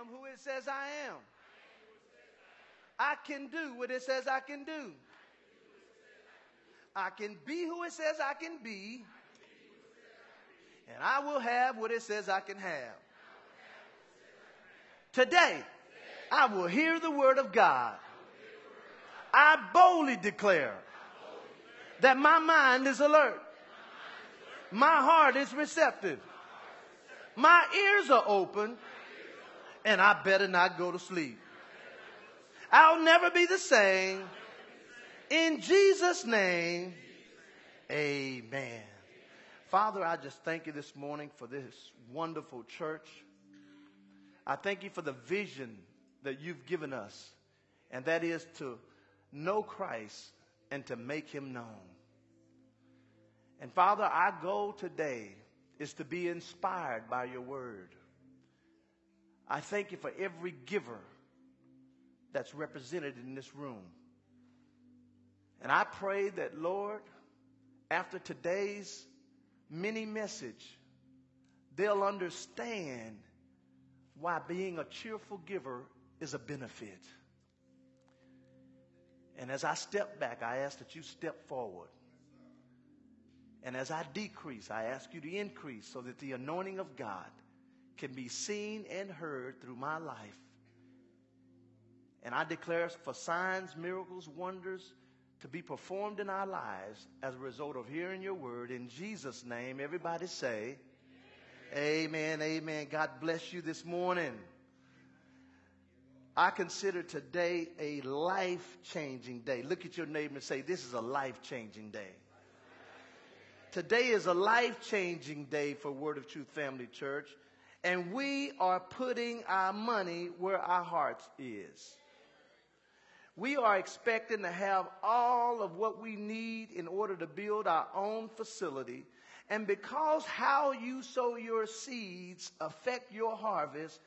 am who it says I am. I can do what it says I can do. I can be who it says I can be. And I will have what it says I can have. Today, I will hear the word of God. I boldly declare that my mind is alert. My heart is receptive. My ears are open. And I better not go to sleep. I'll never be the same. In Jesus' name, amen. Father, I just thank you this morning for this wonderful church. I thank you for the vision that you've given us, and that is to know Christ and to make him known. And Father, our goal today is to be inspired by your word. I thank you for every giver that's represented in this room. And I pray that, Lord, after today's mini message, they'll understand why being a cheerful giver is a benefit. And as I step back, I ask that you step forward. And as I decrease, I ask you to increase so that the anointing of God can be seen and heard through my life. And I declare for signs, miracles, wonders to be performed in our lives as a result of hearing your word. In Jesus' name, everybody say, Amen, amen. amen. God bless you this morning. I consider today a life changing day. Look at your neighbor and say, This is a life changing day. Today is a life changing day for Word of Truth Family Church, and we are putting our money where our hearts is. We are expecting to have all of what we need in order to build our own facility. And because how you sow your seeds affect your harvest,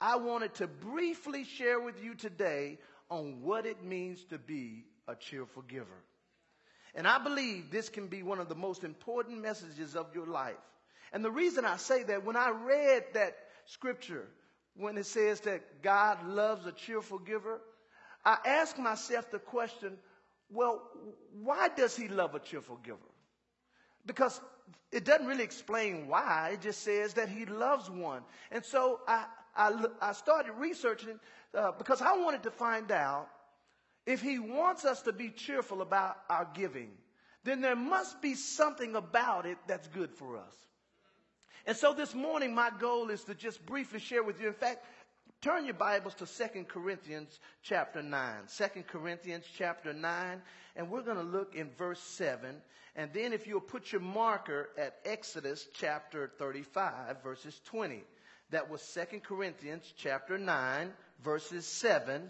I wanted to briefly share with you today on what it means to be a cheerful giver. And I believe this can be one of the most important messages of your life. And the reason I say that, when I read that scripture, when it says that God loves a cheerful giver, I asked myself the question, well, why does he love a cheerful giver? Because it doesn't really explain why. It just says that he loves one. And so I, I, I started researching uh, because I wanted to find out if he wants us to be cheerful about our giving, then there must be something about it that's good for us. And so this morning, my goal is to just briefly share with you. In fact, turn your Bibles to 2 Corinthians chapter 9. 2 Corinthians chapter 9, and we're going to look in verse 7. And then if you'll put your marker at Exodus chapter 35, verses 20. That was 2 Corinthians chapter 9, verses 7.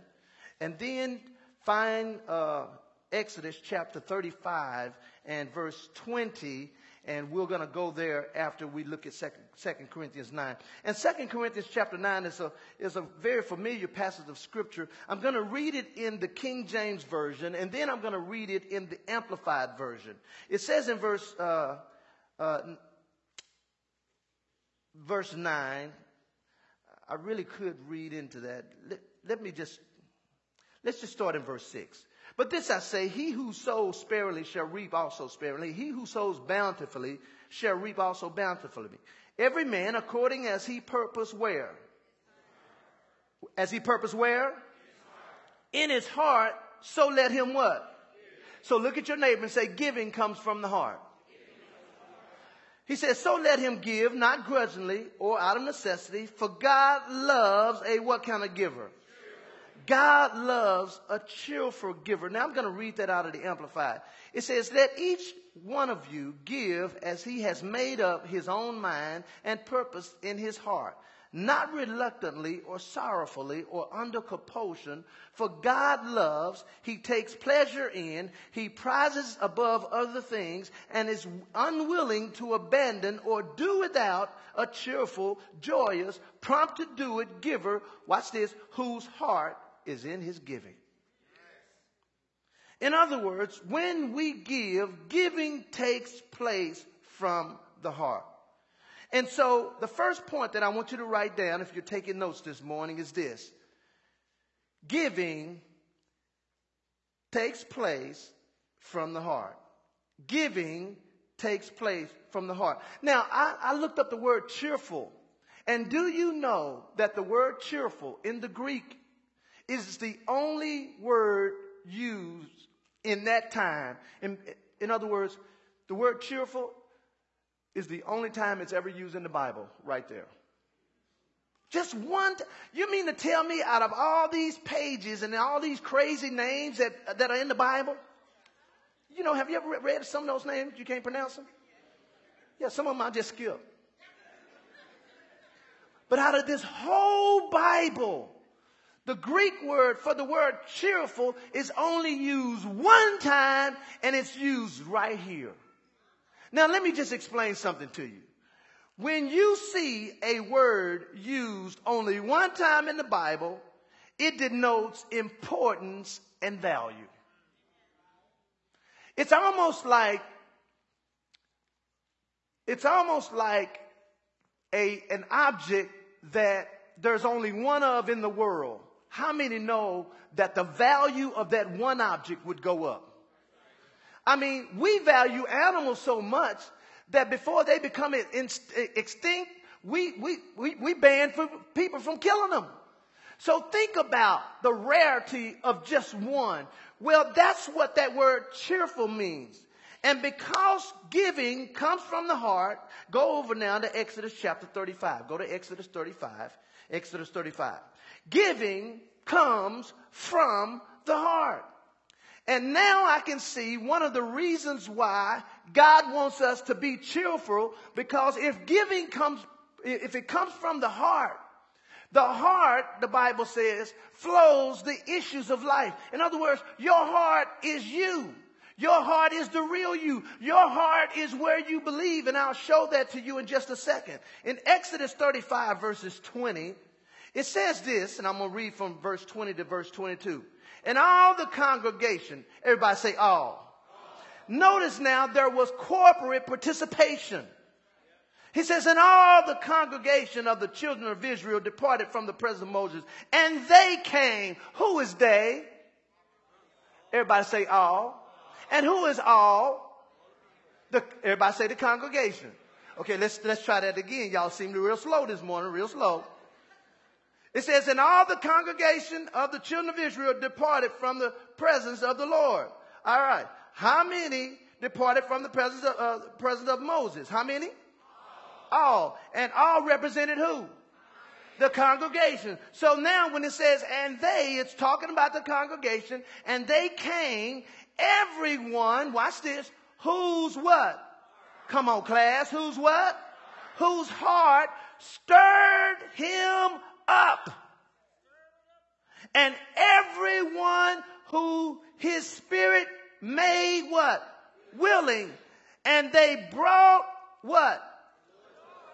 And then find uh, Exodus chapter 35 and verse 20, and we're going to go there after we look at 2 Corinthians 9. And 2 Corinthians chapter 9 is a, is a very familiar passage of Scripture. I'm going to read it in the King James Version, and then I'm going to read it in the Amplified Version. It says in verse, uh, uh, verse 9, I really could read into that. Let, let me just Let's just start in verse 6. But this I say, he who sows sparingly shall reap also sparingly. He who sows bountifully shall reap also bountifully. Every man according as he purpose where? As he purpose where? In his heart, so let him what? So look at your neighbor and say, giving comes from the heart. He says, so let him give, not grudgingly or out of necessity, for God loves a what kind of giver? God loves a cheerful giver. Now I'm going to read that out of the Amplified. It says, Let each one of you give as he has made up his own mind and purpose in his heart, not reluctantly or sorrowfully or under compulsion, for God loves, he takes pleasure in, he prizes above other things, and is unwilling to abandon or do without a cheerful, joyous, prompt to do it giver, watch this, whose heart is in his giving. In other words, when we give, giving takes place from the heart. And so the first point that I want you to write down, if you're taking notes this morning, is this giving takes place from the heart. Giving takes place from the heart. Now, I, I, looked up the word cheerful. And do you know that the word cheerful in the Greek is the only word used in that time? In, in other words, the word cheerful is the only time it's ever used in the Bible, right there. Just one. T- you mean to tell me out of all these pages and all these crazy names that, that are in the Bible? You know, have you ever read some of those names? You can't pronounce them? Yeah, some of them I just skip. But out of this whole Bible, the Greek word for the word cheerful is only used one time and it's used right here. Now let me just explain something to you. When you see a word used only one time in the Bible, it denotes importance and value. It's almost like it's almost like a, an object that there's only one of in the world. How many know that the value of that one object would go up? I mean, we value animals so much that before they become extinct, we, we, we, we ban people from killing them. So think about the rarity of just one. Well, that's what that word cheerful means. And because giving comes from the heart, go over now to Exodus chapter 35. Go to Exodus 35. Exodus 35. Giving comes from the heart. And now I can see one of the reasons why God wants us to be cheerful because if giving comes, if it comes from the heart, the heart, the Bible says, flows the issues of life. In other words, your heart is you. Your heart is the real you. Your heart is where you believe, and I'll show that to you in just a second. In Exodus 35, verses 20, it says this, and I'm going to read from verse 20 to verse 22. And all the congregation, everybody say all. Notice now there was corporate participation. He says, and all the congregation of the children of Israel departed from the presence of Moses, and they came. Who is they? Everybody say all. And who is all? The, everybody say the congregation. Okay, let's, let's try that again. Y'all seem to be real slow this morning, real slow. It says, and all the congregation of the children of Israel departed from the presence of the Lord. All right. How many departed from the presence of, uh, presence of Moses? How many? All. all. And all represented who? The congregation. So now when it says, and they, it's talking about the congregation, and they came, everyone, watch this, whose what? Come on, class, whose what? Whose heart stirred him up. And everyone who his spirit made what? Willing. And they brought what?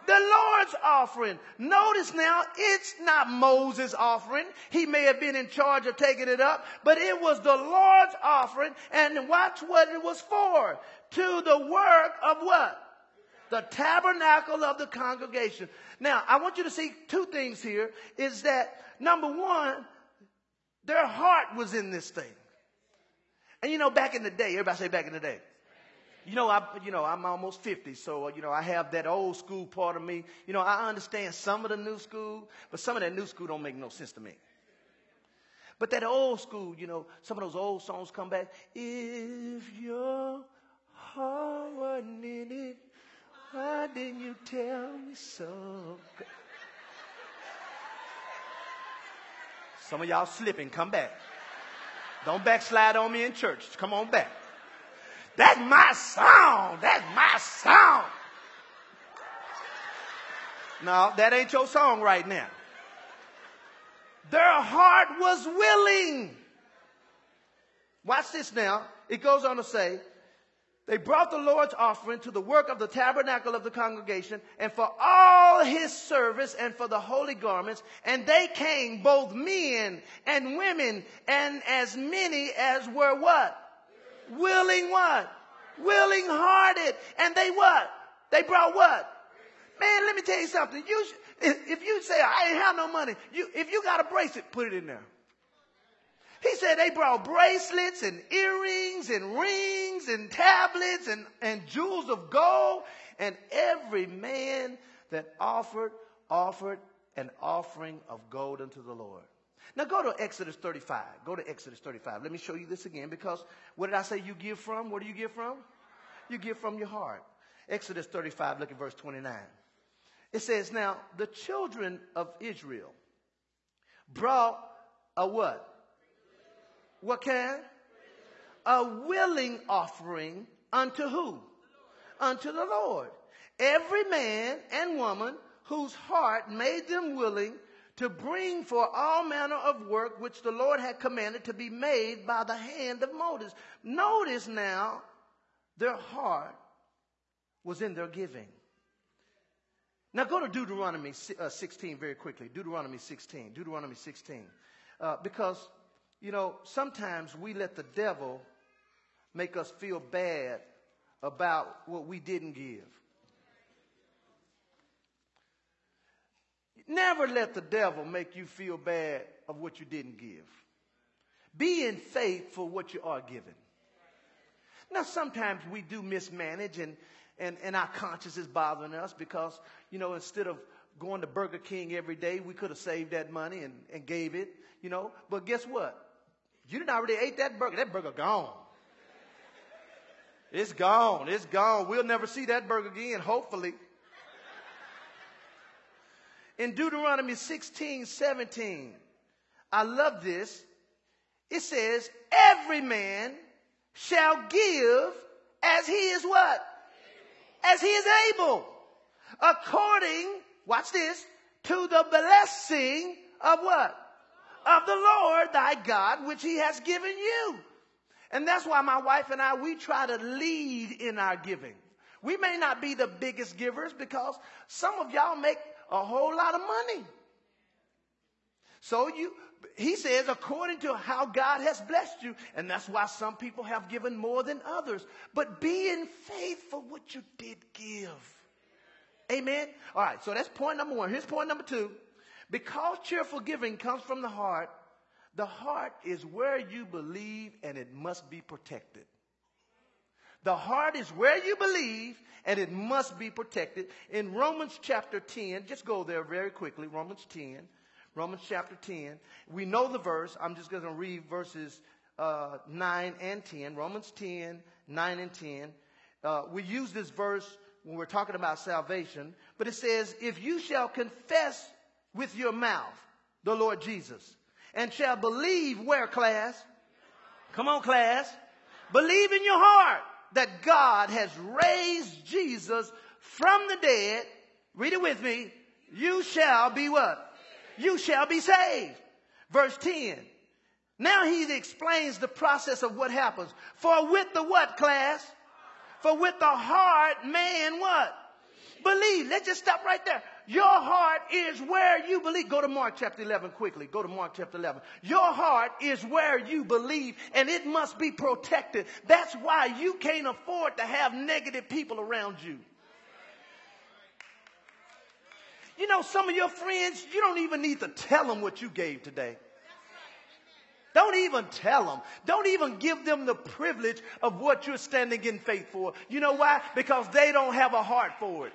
The Lord's offering. Notice now, it's not Moses' offering. He may have been in charge of taking it up, but it was the Lord's offering. And watch what it was for. To the work of what? The tabernacle of the congregation. Now, I want you to see two things here is that number one, their heart was in this thing. And you know, back in the day, everybody say back in the day. You know, I, you know, I'm almost 50, so, uh, you know, I have that old school part of me. You know, I understand some of the new school, but some of that new school don't make no sense to me. But that old school, you know, some of those old songs come back. If your heart wasn't in it, why didn't you tell me so? Some of y'all slipping. Come back. Don't backslide on me in church. Come on back. That's my song. That's my song. No, that ain't your song right now. Their heart was willing. Watch this now. It goes on to say, they brought the Lord's offering to the work of the tabernacle of the congregation and for all his service and for the holy garments. And they came both men and women and as many as were what? Willing what? Willing hearted. And they what? They brought what? Man, let me tell you something. You if you say, I ain't have no money, you, if you got a bracelet, put it in there. He said they brought bracelets and earrings and rings and tablets and, and jewels of gold. And every man that offered, offered an offering of gold unto the Lord. Now go to Exodus 35. Go to Exodus 35. Let me show you this again because what did I say you give from? Where do you give from? You give from your heart. Exodus 35, look at verse 29. It says, Now the children of Israel brought a what? What kind? A willing offering unto who? Unto the Lord. Every man and woman whose heart made them willing to bring for all manner of work which the Lord had commanded to be made by the hand of Moses. Notice now, their heart was in their giving. Now go to Deuteronomy uh, 16 very quickly. Deuteronomy 16. Deuteronomy 16. Uh, because, you know, sometimes we let the devil make us feel bad about what we didn't give. Never let the devil make you feel bad of what you didn't give. Be in faith for what you are given. Now, sometimes we do mismanage and, and, and our conscience is bothering us because, you know, instead of going to Burger King every day, we could have saved that money and, and gave it, you know. But guess what? You didn't already ate that burger. That burger gone. It's gone. It's gone. We'll never see that burger again, hopefully in Deuteronomy 16, 17. I love this. It says, every man shall give as he is what? As he is able. According, watch this, to the blessing of what? Of the Lord thy God, which he has given you. And that's why my wife and I, we try to lead in our giving. We may not be the biggest givers because some of y'all make a whole lot of money. So you, he says, according to how God has blessed you, and that's why some people have given more than others. But be in faith for what you did give. Amen. All right. So that's point number one. Here's point number two. Because cheerful giving comes from the heart, the heart is where you believe and it must be protected. The heart is where you believe and it must be protected. In Romans chapter 10, just go there very quickly. Romans 10. Romans chapter 10. We know the verse. I'm just going to read verses uh, 9 and 10. Romans 10, 9 and 10. Uh, we use this verse when we're talking about salvation, but it says, If you shall confess with your mouth the Lord Jesus and shall believe where, class? Come on, class. Believe in your heart that God has raised Jesus from the dead, read it with me, you shall be what? You shall be saved. Verse 10. Now he explains the process of what happens. For with the what class? For with the heart man what? Believe. Let's just stop right there. Your heart is where you believe. Go to Mark chapter 11 quickly. Go to Mark chapter 11. Your heart is where you believe and it must be protected. That's why you can't afford to have negative people around you. You know, some of your friends, you don't even need to tell them what you gave today. Don't even tell them. Don't even give them the privilege of what you're standing in faith for. You know why? Because they don't have a heart for it.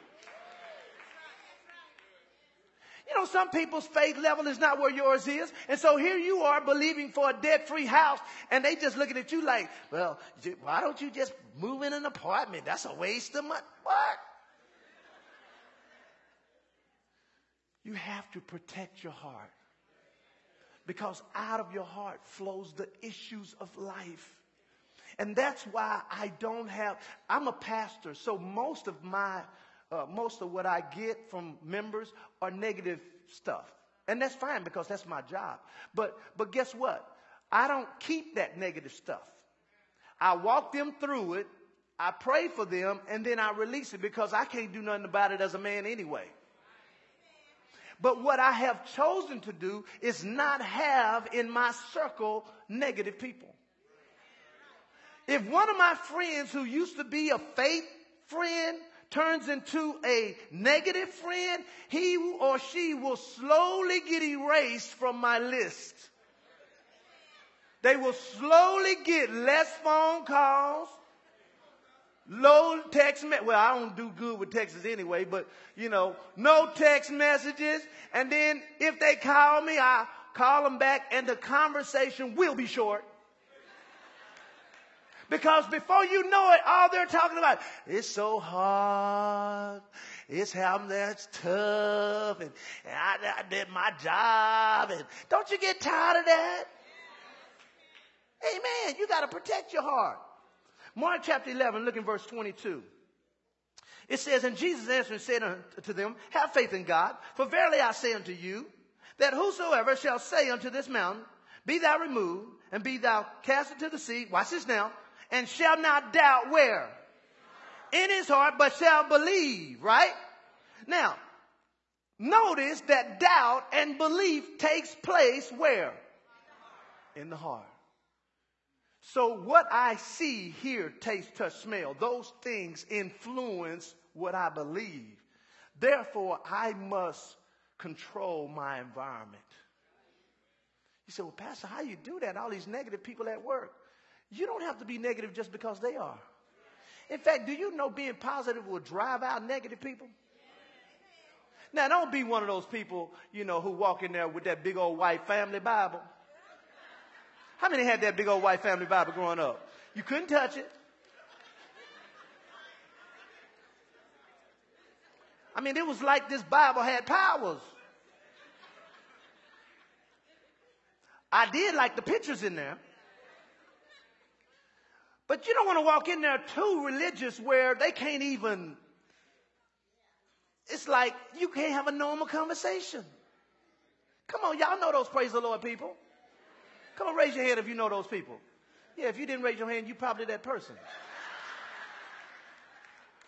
You know, some people's faith level is not where yours is. And so here you are believing for a debt free house, and they just looking at you like, well, why don't you just move in an apartment? That's a waste of money. What? You have to protect your heart. Because out of your heart flows the issues of life. And that's why I don't have, I'm a pastor, so most of my uh, most of what I get from members are negative stuff. And that's fine because that's my job. But, but guess what? I don't keep that negative stuff. I walk them through it. I pray for them and then I release it because I can't do nothing about it as a man anyway. But what I have chosen to do is not have in my circle negative people. If one of my friends who used to be a faith friend turns into a negative friend, he or she will slowly get erased from my list. They will slowly get less phone calls, low text me- well i don't do good with texts anyway but you know no text messages and then if they call me i call them back and the conversation will be short because before you know it all they're talking about it's so hard. It's how that's tough and, I, I did my job and don't you get tired of that? Amen. You got to protect your heart. Mark chapter 11, look in verse 22. It says, And Jesus answered and said unto them, Have faith in God, for verily I say unto you, that whosoever shall say unto this mountain, Be thou removed, and be thou cast into the sea, watch this now, and shall not doubt where? In his heart, but shall believe, right? Now, notice that doubt and belief takes place where? In the heart. So what I see, hear, taste, touch, smell, those things influence what I believe. Therefore, I must control my environment. You say, well, Pastor, how you do that? All these negative people at work. You don't have to be negative just because they are. In fact, do you know being positive will drive out negative people? Now, don't be one of those people, you know, who walk in there with that big old white family Bible. How many had that big old white family Bible growing up? You couldn't touch it. I mean, it was like this Bible had powers. I did like the pictures in there. But you don't want to walk in there too religious where they can't even, it's like you can't have a normal conversation. Come on, y'all know those praise the Lord people. Come on, raise your hand if you know those people. Yeah, if you didn't raise your hand, you probably that person.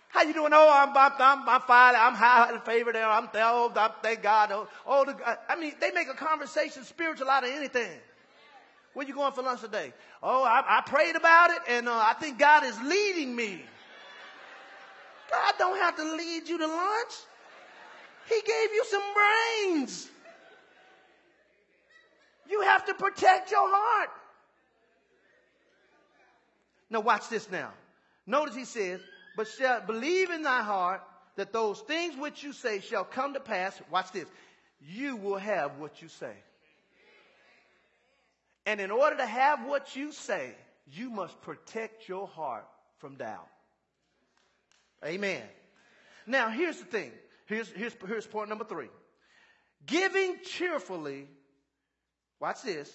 How you doing? Oh, I'm, I'm, I'm, I'm fine. I'm high in favor there. I'm, oh, thank God. Oh, oh the, I mean, they make a conversation spiritual out of anything. Where you going for lunch today? Oh, I, I prayed about it, and uh, I think God is leading me. God don't have to lead you to lunch. He gave you some brains. You have to protect your heart. Now watch this now. Notice he says, but shall believe in thy heart that those things which you say shall come to pass. Watch this. You will have what you say. And in order to have what you say, you must protect your heart from doubt. Amen. Now, here's the thing. Here's, here's, here's point number three. Giving cheerfully Watch this.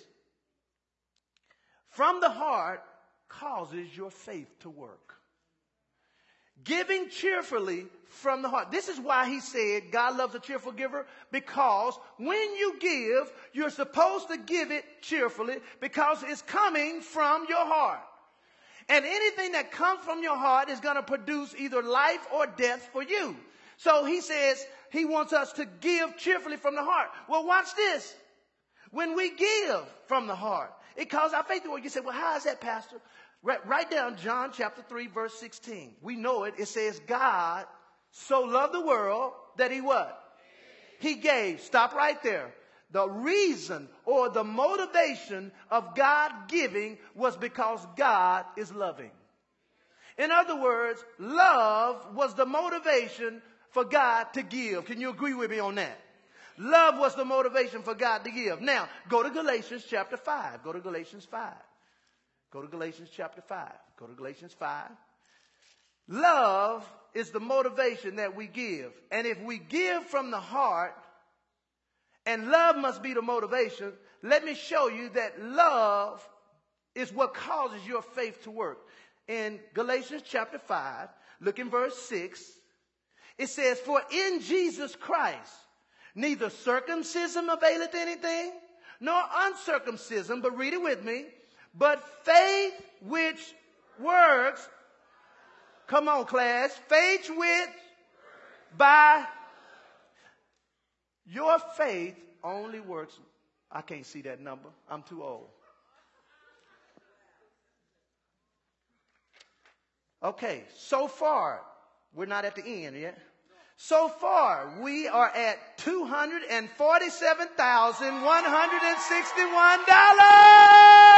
From the heart causes your faith to work. Giving cheerfully from the heart. This is why he said God loves a cheerful giver because when you give, you're supposed to give it cheerfully because it's coming from your heart. And anything that comes from your heart is going to produce either life or death for you. So he says he wants us to give cheerfully from the heart. Well, watch this. When we give from the heart, it causes our faith to work. You say, well, how is that, Pastor? Write, write down John chapter 3, verse 16. We know it. It says, God so loved the world that he what? He gave. Stop right there. The reason or the motivation of God giving was because God is loving. In other words, love was the motivation for God to give. Can you agree with me on that? Love was the motivation for God to give. Now, go to Galatians chapter 5. Go to Galatians 5. Go to Galatians chapter 5. Go to Galatians 5. Love is the motivation that we give. And if we give from the heart, and love must be the motivation, let me show you that love is what causes your faith to work. In Galatians chapter 5, look in verse 6, it says, For in Jesus Christ, Neither circumcision availeth anything, nor uncircumcision, but read it with me. But faith which works, come on class, faith which by your faith only works. I can't see that number. I'm too old. Okay, so far, We're not at the end yet. So far, we are at $247,161.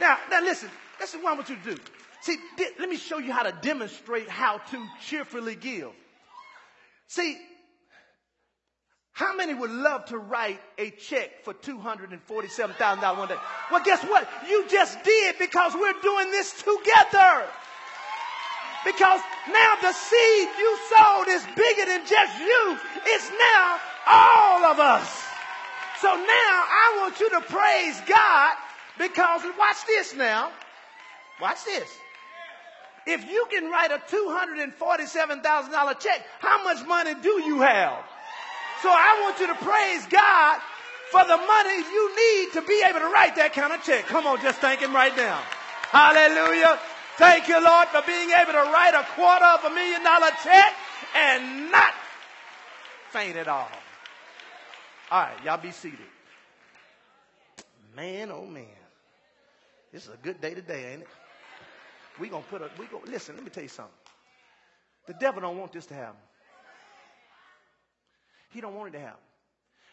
Now, now listen, this is what I want you to do. See, let me show you how to demonstrate how to cheerfully give. See, how many would love to write a check for $247,000 one day? Well, guess what? You just did because we're doing this together. Because now the seed you sowed is bigger than just you. It's now all of us. So now I want you to praise God because watch this now. Watch this. If you can write a $247,000 check, how much money do you have? So I want you to praise God for the money you need to be able to write that kind of check. Come on, just thank Him right now. Hallelujah. Thank you, Lord, for being able to write a quarter of a million dollar check and not faint at all. All right, y'all be seated. Man, oh man. This is a good day today, ain't it? We gonna put a we go listen, let me tell you something. The devil don't want this to happen. He don't want it to happen.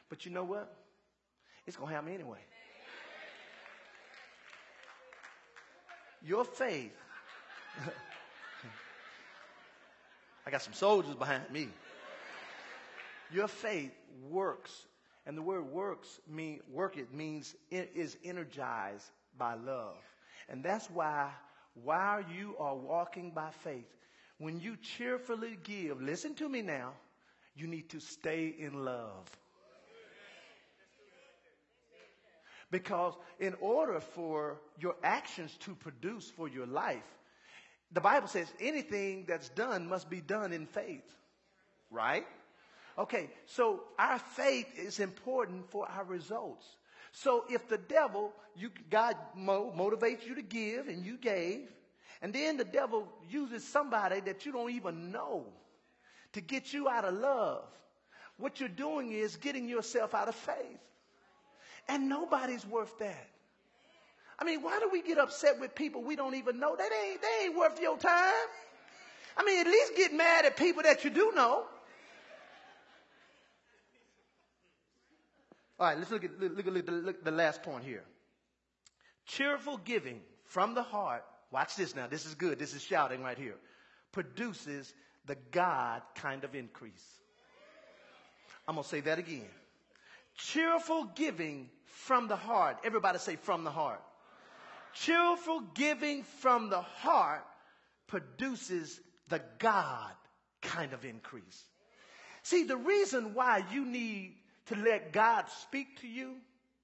But you know what? It's gonna happen anyway. Your faith I got some soldiers behind me. Your faith works. And the word works mean work it means it is energized by love. And that's why while you are walking by faith, when you cheerfully give, listen to me now, you need to stay in love. Because in order for your actions to produce for your life, the Bible says anything that's done must be done in faith. Right? Okay, so our faith is important for our results. So if the devil, you, God mo- motivates you to give and you gave, and then the devil uses somebody that you don't even know to get you out of love, what you're doing is getting yourself out of faith. And nobody's worth that. I mean, why do we get upset with people we don't even know? They ain't, they ain't worth your time. I mean, at least get mad at people that you do know. All right, let's look at, look, look, look at the last point here. Cheerful giving from the heart, watch this now, this is good, this is shouting right here, produces the God kind of increase. I'm going to say that again. Cheerful giving from the heart. Everybody say from the heart. Cheerful giving from the heart produces the God kind of increase. See, the reason why you need to let God speak to you.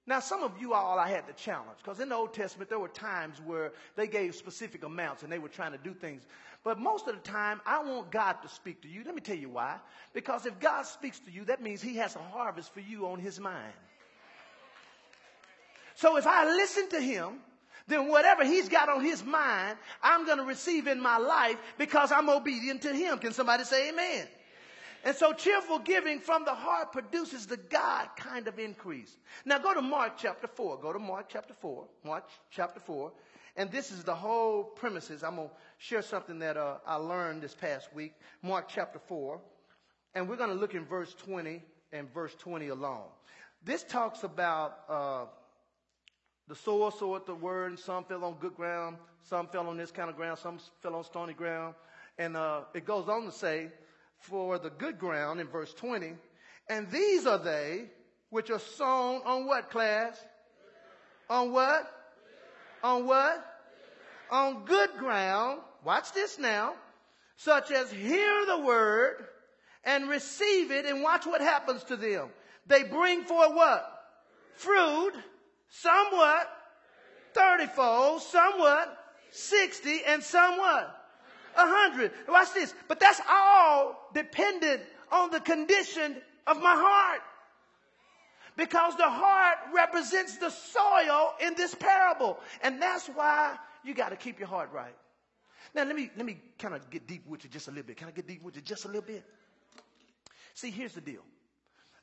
Now, some of you all I had to challenge because in the Old Testament there were times where they gave specific amounts and they were trying to do things. But most of the time, I want God to speak to you. Let me tell you why. Because if God speaks to you, that means He has a harvest for you on His mind. So if I listen to Him, then whatever he's got on his mind, I'm going to receive in my life because I'm obedient to him. Can somebody say amen? And so cheerful giving from the heart produces the God kind of increase. Now go to Mark chapter 4. Go to Mark chapter 4. Mark chapter 4. And this is the whole premises. I'm going to share something that uh, I learned this past week. Mark chapter 4. And we're going to look in verse 20 and verse 20 alone. This talks about uh, the sower sowed the word, and some fell on good ground, some fell on this kind of ground, some fell on stony ground. And uh, it goes on to say, for the good ground in verse 20, and these are they which are sown on what class? On what? On what? On good ground. Watch this now. Such as hear the word and receive it and watch what happens to them. They bring forth what? Fruit somewhat 30 fold, somewhat 60, and somewhat 100. Watch this. But that's all dependent on the condition of my heart. Because the heart represents the soil in this parable. And that's why you got to keep your heart right. Now let me let me kind of get deep with you just a little bit. Can I get deep with you just a little bit? See, here's the deal.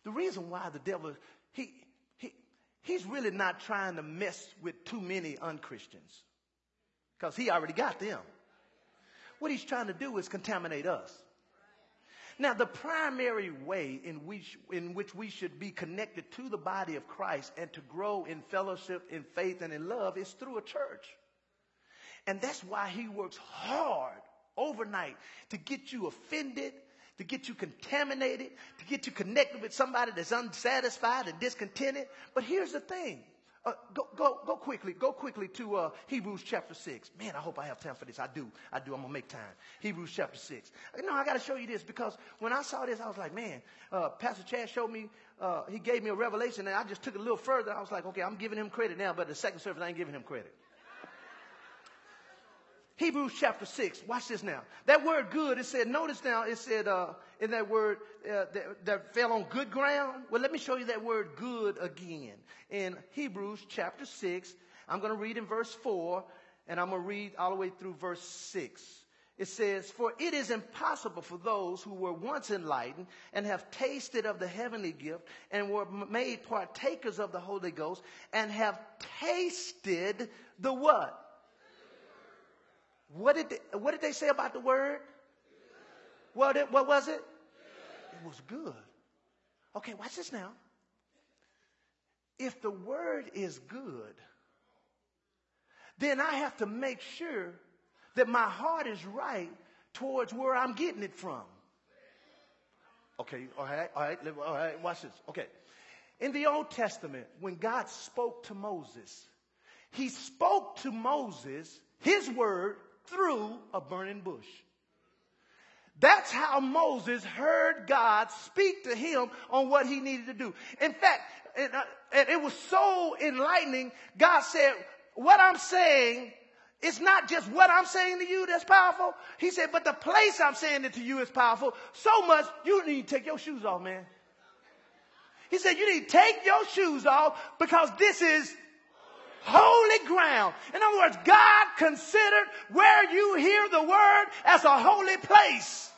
The reason why the devil he he he's really not trying to mess with too many unchristians. because he already got them. What he's trying to do is contaminate us. Now, the primary way in which, in which we should be connected to the body of Christ and to grow in fellowship, in faith, and in love is through a church. And that's why he works hard overnight to get you offended, to get you contaminated, to get you connected with somebody that's unsatisfied and discontented. But here's the thing uh, go, go, go quickly, go quickly to uh, Hebrews chapter 6. Man, I hope I have time for this. I do. I do. I'm going to make time. Hebrews chapter 6. No, I got to show you this because when I saw this, I was like, man, uh, Pastor Chad showed me, uh, he gave me a revelation and I just took it a little further. I was like, okay, I'm giving him credit now, but the second service, I ain't giving him credit. Hebrews chapter 6. Watch this now. That word good, it said, notice now, it said uh, in that word uh, that, that, fell on good ground. Well, let me show you that word good again. In Hebrews chapter 6, I'm going to read in verse 4, and I'm going to read all the way through verse 6. It says, For it is impossible for those who were once enlightened and have tasted of the heavenly gift and were made partakers of the Holy Ghost and have tasted the what? What did they, what did they say about the word? What, it, what was it? It was good. Okay, watch this now. If the word is good, then I have to make sure that my heart is right towards where I'm getting it from. Okay, all right, all right, all right, watch this. Okay. In the Old Testament, when God spoke to Moses, he spoke to Moses his word through a burning bush. That's how Moses heard God speak to him on what he needed to do. In fact, it, uh, it was so enlightening. God said, what I'm saying it's not just what I'm saying to you that's powerful. He said, but the place I'm saying it to you is powerful. So much you need to take your shoes off, man. He said, you need to take your shoes off because this is holy ground. In other words, God considered where you hear the word as a holy place.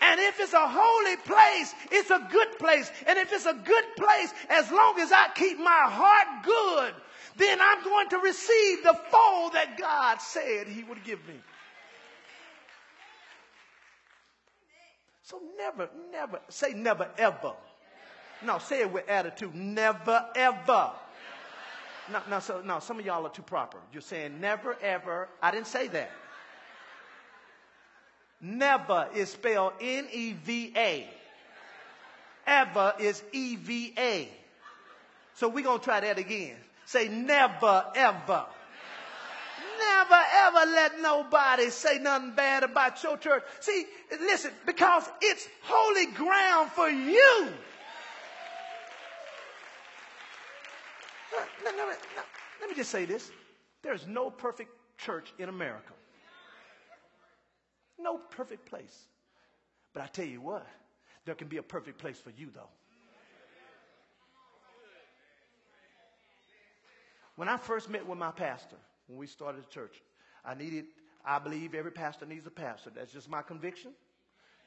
And if it's a holy place, it's a good place. And if it's a good place, as long as I keep my heart good, then I'm going to receive the fold that God said he would give me. So never, never, say never ever. No, say it with attitude. Never ever no, no, so, no, some of y'all are too proper. You're saying never, ever. I didn't say that. Never is spelled N E V A. Ever is E V A. So we're going to try that again. Say never, ever. Never ever let nobody say nothing bad about your church. See, listen, because it's holy ground for you. Let, me just say this. There's no perfect church in America. No perfect place. But I tell you what, there can be a perfect place for you, though. When I first met with my pastor, when we started the church, I needed, I believe every pastor needs a pastor. That's just my conviction.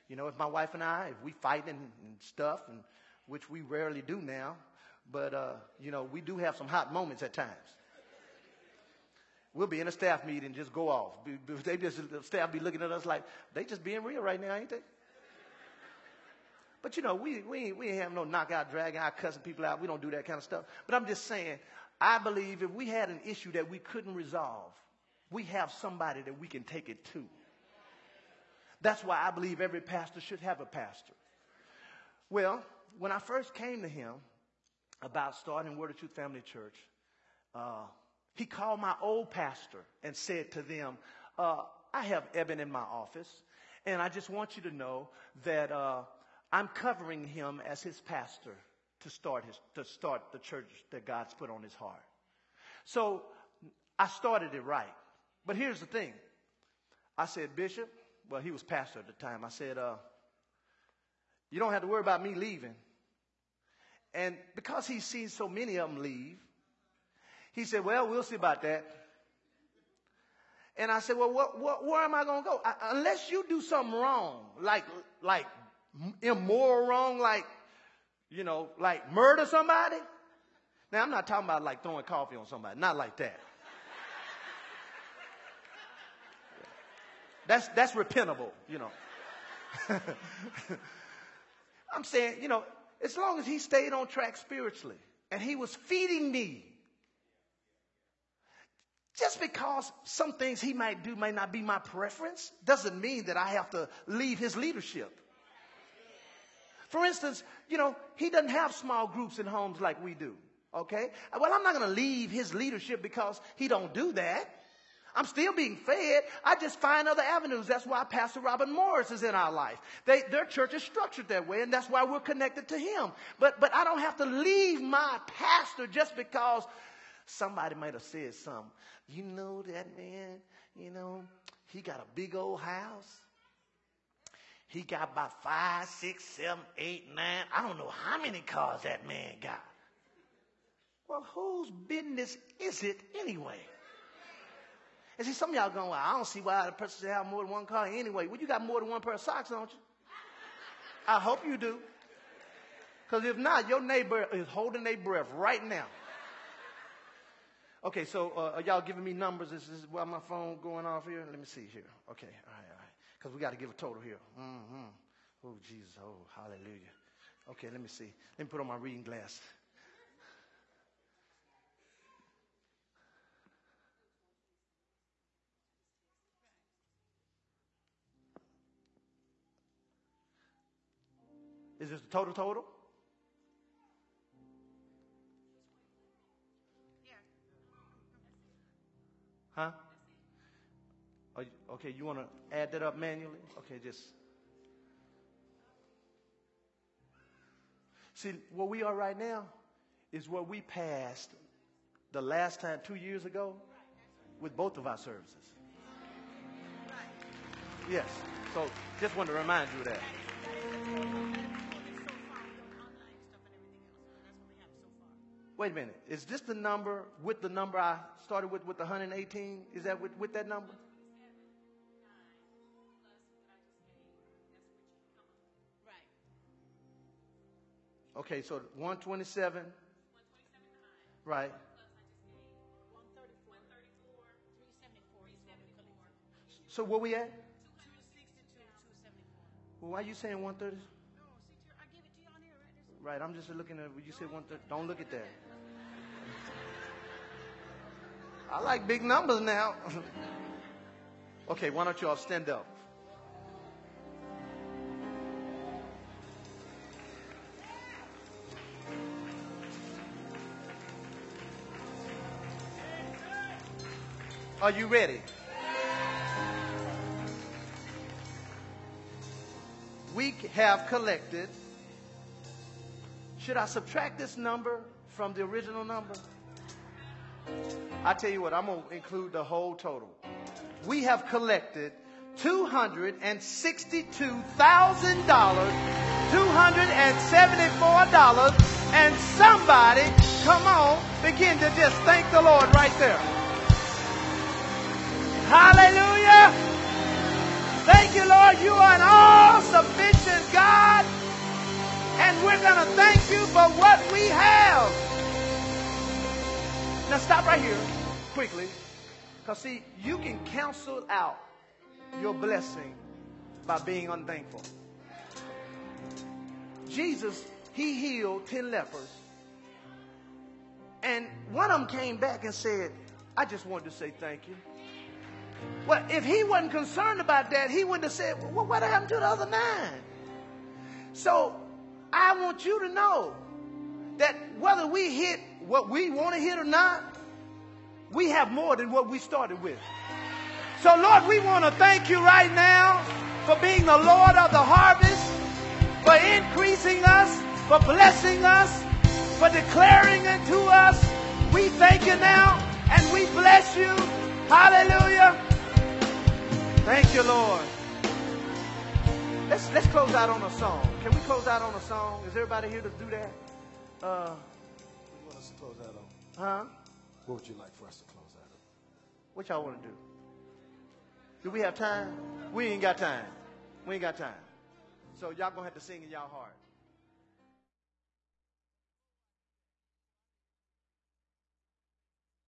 You know, if my wife and I, if we fight and, and stuff, and which we rarely do now, but, uh, you know, we do have some hot moments at times. We'll be in a staff meeting just go off. They just, the staff be looking at us like, they just being real right now, ain't they? But you know, we, we, we ain't have no knockout, drag out, cussing people out. We don't do that kind of stuff. But I'm just saying, I believe if we had an issue that we couldn't resolve, we have somebody that we can take it to. That's why I believe every pastor should have a pastor. Well, when I first came to him, about starting Word of Truth Family Church, uh, he called my old pastor and said to them, uh, I have Eben in my office, and I just want you to know that uh, I'm covering him as his pastor to start, his, to start the church that God's put on his heart. So I started it right. But here's the thing. I said, Bishop, well, he was pastor at the time. I said, uh, you don't have to worry about me leaving. And because he's seen so many of them leave, he said, Well, we'll see about that. And I said, Well, what, what, where am I going to go? I, unless you do something wrong, like, like immoral wrong, like, you know, like murder somebody. Now, I'm not talking about like throwing coffee on somebody, not like that. That's, that's repentable, you know. I'm saying, you know, as long as he stayed on track spiritually and he was feeding me, just because some things he might do may not be my preference doesn't mean that I have to leave his leadership. For instance, you know, he doesn't have small groups in homes like we do. Okay? Well, I'm not going to leave his leadership because he don't do that. I'm still being fed. I just find other avenues. That's why Pastor Robin Morris is in our life. They, their church is structured that way, and that's why we're connected to him. But, but I don't have to leave my pastor just because somebody might have said something. You know that man, you know, he got a big old house. He got about five, six, seven, eight, nine. I don't know how many cars that man got. Well, whose business is it anyway? And see, some of y'all going, well, I don't see why the person should have more than one car anyway. Well, you got more than one pair of socks, don't you? I hope you do. Because if not, your neighbor is holding their breath right now. Okay, so uh, are y'all giving me numbers? Is this why my phone going off here? Let me see here. Okay, all right, all right. Because we got to give a total here. Mm-hmm. Oh, Jesus. Oh, hallelujah. Okay, let me see. Let me put on my reading glass. Is this the total total? Huh? You, okay, you want to add that up manually? Okay, just. See, where we are right now is where we passed the last time, two years ago, with both of our services. Yes. So just want to remind you of that. Wait a minute. Is this the number with the number I started with, with the 118? Is that with, with that number? Okay, so 127. Right. So where we at? Well, why are you saying 130? Right, I'm just looking at, you said 130. Don't look at that. I like big numbers now. okay, why don't you all stand up? Are you ready? We have collected. Should I subtract this number from the original number? I tell you what, I'm going to include the whole total. We have collected $262,000, $274, and somebody, come on, begin to just thank the Lord right there. Hallelujah. Thank you, Lord. You are an all sufficient God. And we're going to thank you for what we have. Now stop right here quickly. Because see, you can cancel out your blessing by being unthankful. Jesus, he healed 10 lepers. And one of them came back and said, I just wanted to say thank you. Well, if he wasn't concerned about that, he wouldn't have said, Well, what happened to the other nine? So I want you to know that whether we hit what we want to hit or not, we have more than what we started with. So, Lord, we want to thank you right now for being the Lord of the harvest, for increasing us, for blessing us, for declaring unto us. We thank you now and we bless you. Hallelujah. Thank you, Lord. Let's, let's close out on a song. Can we close out on a song? Is everybody here to do that? Uh? Huh? What would you like for us to close out? What y'all want to do? Do we have time? We ain't got time. We ain't got time. So y'all gonna have to sing in y'all heart.